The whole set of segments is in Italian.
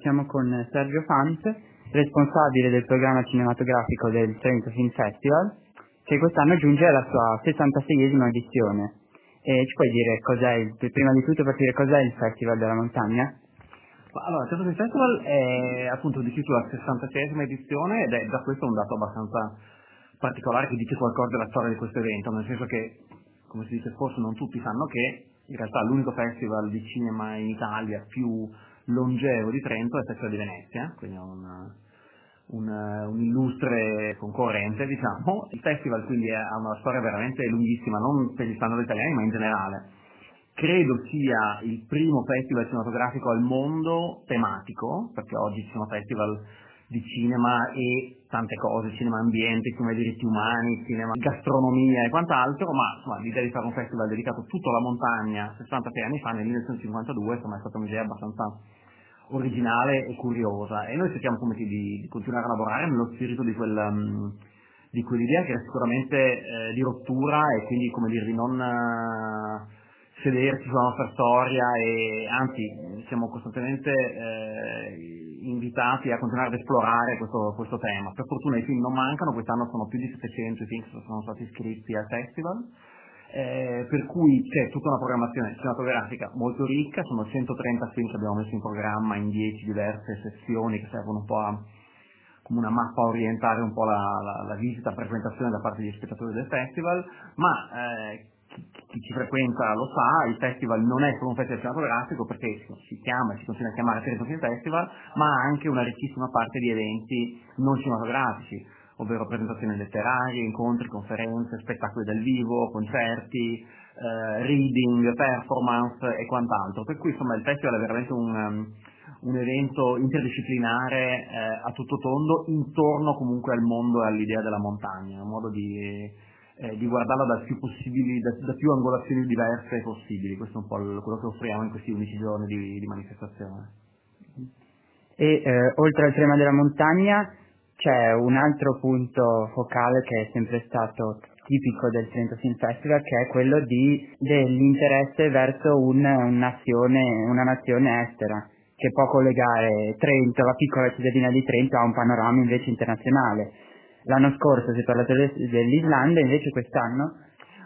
Siamo con Sergio Fant, responsabile del programma cinematografico del Trento Film Festival, che quest'anno giunge alla sua 66esima edizione. E ci puoi dire cos'è, il, prima di tutto per dire cos'è il Festival della Montagna? Allora, il Trento Film Festival è appunto di la 66esima edizione ed è già questo un dato abbastanza particolare che dice qualcosa della storia di questo evento, nel senso che, come si dice forse non tutti sanno che in realtà l'unico festival di cinema in Italia più longevo di Trento è il Festival di Venezia, quindi è un, un, un, illustre concorrente, diciamo. Il festival quindi ha una storia veramente lunghissima, non per gli standard italiani, ma in generale. Credo sia il primo festival cinematografico al mondo tematico, perché oggi ci sono festival di cinema e tante cose, cinema ambiente, cinema diritti umani, cinema gastronomia e quant'altro, ma insomma, l'idea di fare un festival dedicato tutto alla montagna 66 anni fa, nel 1952, insomma, è stata un'idea abbastanza originale e curiosa e noi cerchiamo come di, di continuare a lavorare nello spirito di, quel, um, di quell'idea che era sicuramente eh, di rottura e quindi come dire di non uh, sederci sulla nostra storia e anzi siamo costantemente eh, invitati a continuare ad esplorare questo, questo, tema. Per fortuna i film non mancano, quest'anno sono più di 700 i film che sono stati iscritti al festival eh, per cui c'è tutta una programmazione cinematografica molto ricca, sono 130 film che abbiamo messo in programma in 10 diverse sezioni che servono un po' a, come una mappa a orientare un po' la, la, la visita, la frequentazione da parte degli spettatori del festival, ma eh, chi, ci frequenta lo sa, il festival non è solo un festival cinematografico perché si chiama e si continua a chiamare Trento Film Festival, ma ha anche una ricchissima parte di eventi non cinematografici ovvero presentazioni letterarie, incontri, conferenze, spettacoli dal vivo, concerti, eh, reading, performance e quant'altro. Per cui insomma il festival è veramente un, um, un evento interdisciplinare eh, a tutto tondo intorno comunque al mondo e all'idea della montagna, un modo di, eh, di guardarla da più, da, da più, angolazioni diverse possibili. Questo è un po' quello che offriamo in questi 11 giorni di, di manifestazione. E eh, oltre al tema della montagna, c'è un altro punto focale che è sempre stato tipico del Trento Film Festival che è quello di, dell'interesse verso un, un una nazione estera che può collegare Trento, la piccola cittadina di Trento a un panorama invece internazionale. L'anno scorso si è parlato dell'Islanda, invece quest'anno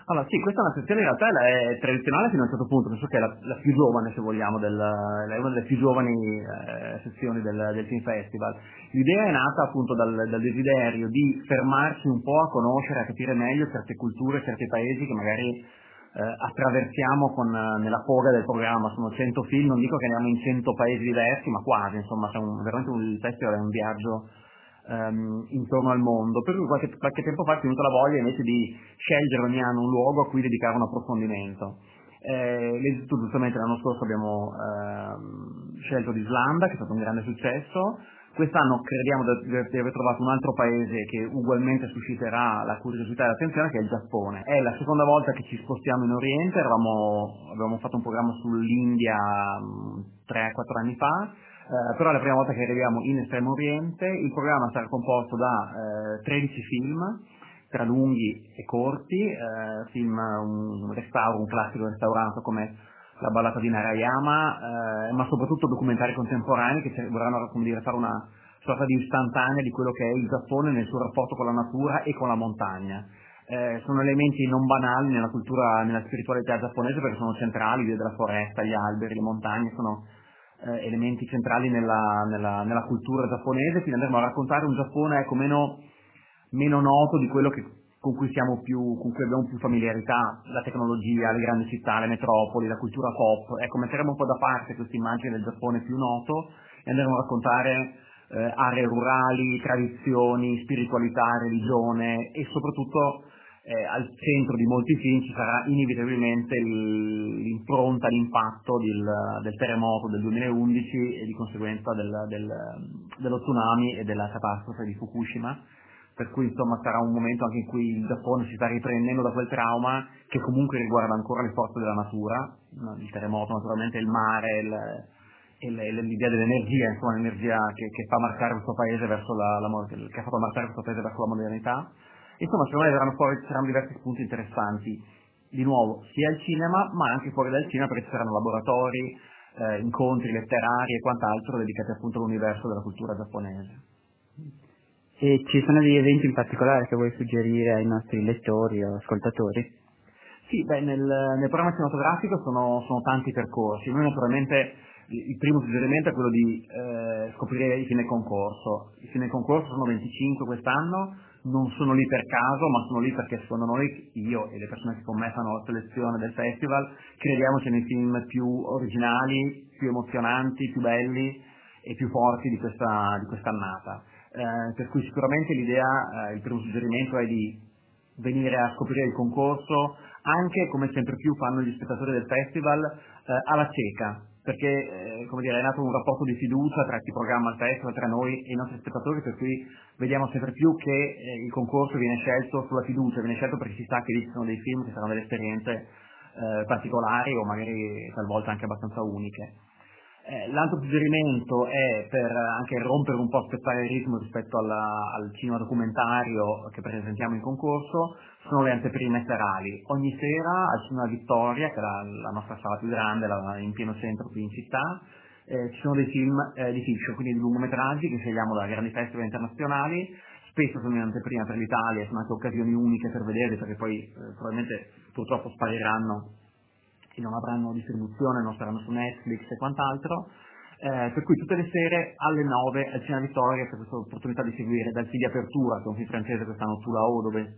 allora sì, questa è una sezione in realtà è tradizionale fino a un certo punto, penso che è la, la più giovane se vogliamo, del, è una delle più giovani eh, sezioni del, del, Film Festival. L'idea è nata appunto dal, dal, desiderio di fermarsi un po' a conoscere, a capire meglio certe culture, certi paesi che magari eh, attraversiamo con, nella foga del programma, sono 100 film, non dico che andiamo in 100 paesi diversi, ma quasi, insomma, è un, veramente un, festival è un viaggio um, intorno al mondo, per cui qualche, qualche tempo fa è venuta la voglia invece di scegliere ogni anno un luogo a cui dedicare un approfondimento. Eh, giustamente l'anno scorso abbiamo ehm, scelto l'Islanda, che è stato un grande successo, quest'anno crediamo di aver trovato un altro paese che ugualmente susciterà la curiosità e l'attenzione, che è il Giappone. È la seconda volta che ci spostiamo in Oriente, eravamo, avevamo fatto un programma sull'India 3-4 anni fa, eh, però è la prima volta che arriviamo in Estremo Oriente, il programma sarà composto da eh, 13 film, tra lunghi e corti, eh, film, un restauro, un classico restaurato come La ballata di Narayama, eh, ma soprattutto documentari contemporanei che vorranno dire, fare una sorta di istantanea di quello che è il Giappone nel suo rapporto con la natura e con la montagna. Eh, sono elementi non banali nella cultura, nella spiritualità giapponese perché sono centrali, l'idea della foresta, gli alberi, le montagne, sono eh, elementi centrali nella, nella, nella, cultura giapponese, quindi andremo a raccontare un Giappone ecco, meno, meno noto di quello che, con, cui più, con cui abbiamo più familiarità, la tecnologia, le grandi città, le metropoli, la cultura pop. Ecco, metteremo un po' da parte questa immagine del Giappone più noto e andremo a raccontare eh, aree rurali, tradizioni, spiritualità, religione e soprattutto eh, al centro di molti film ci sarà inevitabilmente l'impronta, l'impatto del, del, terremoto del 2011 e di conseguenza del, del, dello tsunami e della catastrofe di Fukushima, per cui insomma sarà un momento anche in cui il Giappone si sta riprendendo da quel trauma che comunque riguarda ancora le forze della natura, il terremoto naturalmente, il mare, il, l'idea dell'energia, insomma l'energia che, che, fa marcare questo paese verso la, la, che ha fatto marcare questo paese verso la modernità Insomma, secondo me verranno fuori, ci saranno diversi spunti interessanti, di nuovo, sia al cinema, ma anche fuori dal cinema, perché ci saranno laboratori, eh, incontri letterari e quant'altro dedicati appunto all'universo della cultura giapponese. E ci sono degli eventi in particolare che vuoi suggerire ai nostri lettori o ascoltatori? Sì, beh, nel, nel programma cinematografico sono, sono tanti percorsi. Noi naturalmente il primo suggerimento è quello di eh, scoprire i fine concorso. I fine concorso sono 25 quest'anno, non sono lì per caso, ma sono lì perché secondo noi, io e le persone che con me fanno la selezione del festival, crediamo che nei film più originali, più emozionanti, più belli e più forti di, questa, di quest'annata. Eh, per cui sicuramente l'idea, eh, il primo suggerimento è di venire a scoprire il concorso, anche come sempre più fanno gli spettatori del festival, eh, alla cieca, perché eh, come dire, è nato un rapporto di fiducia tra chi programma il festival, tra noi e i nostri spettatori, per cui vediamo sempre più che eh, il concorso viene scelto sulla fiducia, viene scelto perché si sa che sono dei film che saranno delle esperienze eh, particolari o magari talvolta anche abbastanza uniche. Eh, l'altro suggerimento è per anche rompere un po' spezzare il ritmo rispetto alla, al cinema documentario che presentiamo in concorso, sono le anteprime serali. Ogni sera al Cinema Vittoria, che è la, la nostra sala più grande, la, in pieno centro qui in città, eh, ci sono dei film eh, di fiction, quindi di lungometraggi che scegliamo da grandi festival internazionali, spesso sono in anteprima per l'Italia, sono anche occasioni uniche per vederli perché poi eh, probabilmente purtroppo spariranno che non avranno distribuzione, non saranno su Netflix e quant'altro. Eh, per cui tutte le sere alle 9 al Cinema Vittoria c'è questa opportunità di seguire dal film di apertura, che è un film francese quest'anno Tulao, dove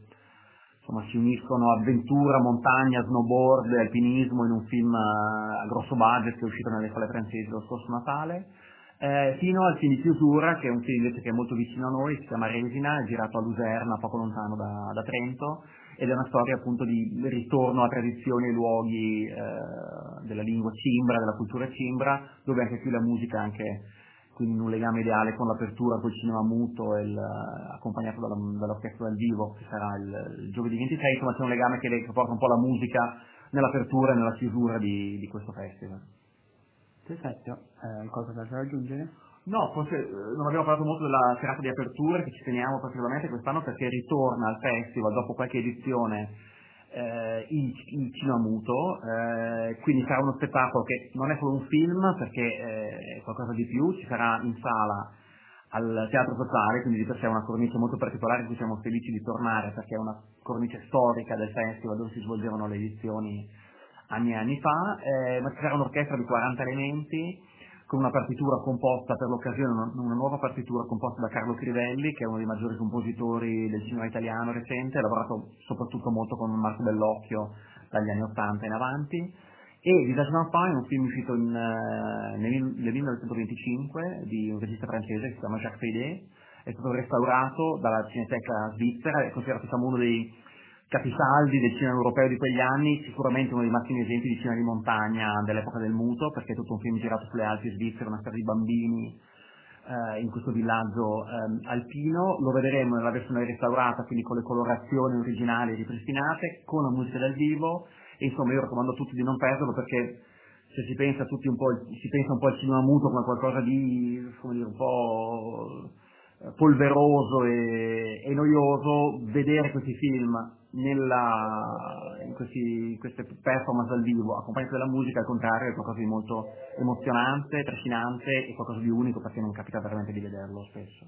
insomma, si uniscono avventura, montagna, snowboard, alpinismo in un film a grosso budget che è uscito nelle sale francesi lo scorso Natale, eh, fino al film di chiusura, che è un film invece che è molto vicino a noi, si chiama Resina, è girato a Luserna, poco lontano da, da Trento, ed è una storia appunto di ritorno a tradizioni e luoghi eh, della lingua cimbra, della cultura cimbra, dove anche qui la musica è anche quindi un legame ideale con l'apertura col cinema muto e il, accompagnato dalla, dall'orchestra dal vivo che sarà il, il giovedì 26, insomma c'è un legame che, che porta un po' la musica nell'apertura e nella chiusura di, di questo festival. Perfetto, eh, qualcosa da aggiungere? No, forse eh, non abbiamo parlato molto della serata di apertura che ci teniamo particolarmente quest'anno perché ritorna al festival dopo qualche edizione eh, il, il cinema muto, eh, quindi sarà uno spettacolo che non è solo un film perché eh, è qualcosa di più, ci sarà in sala al Teatro Totale, quindi di per sé è una cornice molto particolare in cui siamo felici di tornare perché è una cornice storica del festival dove si svolgevano le edizioni anni e anni fa, eh, ma ci sarà un'orchestra di 40 elementi con una partitura composta per l'occasione, una, nuova partitura composta da Carlo Crivelli, che è uno dei maggiori compositori del cinema italiano recente, ha lavorato soprattutto molto con Marco Bellocchio dagli anni 80 in avanti, e Visage d'Enfant è un film uscito in, uh, nel, nel 1925 di un regista francese che si chiama Jacques Feydet, è stato restaurato dalla Cineteca svizzera, è considerato diciamo, uno dei capisaldi del cinema europeo di quegli anni, sicuramente uno dei massimi esempi di cinema di montagna dell'epoca del muto, perché è tutto un film girato sulle Alpi svizzere, una storia di bambini eh, in questo villaggio eh, alpino, lo vedremo nella versione restaurata, quindi con le colorazioni originali ripristinate, con la musica dal vivo, e insomma io raccomando a tutti di non perderlo perché se si pensa, tutti un po', si pensa un po' al cinema muto come qualcosa di, come dire, un po' polveroso e, e noioso, vedere questi film nella, in, questi, in, queste performance dal vivo, accompagnate dalla musica, al contrario, è qualcosa di molto emozionante, trascinante e qualcosa di unico perché non capita veramente di vederlo spesso.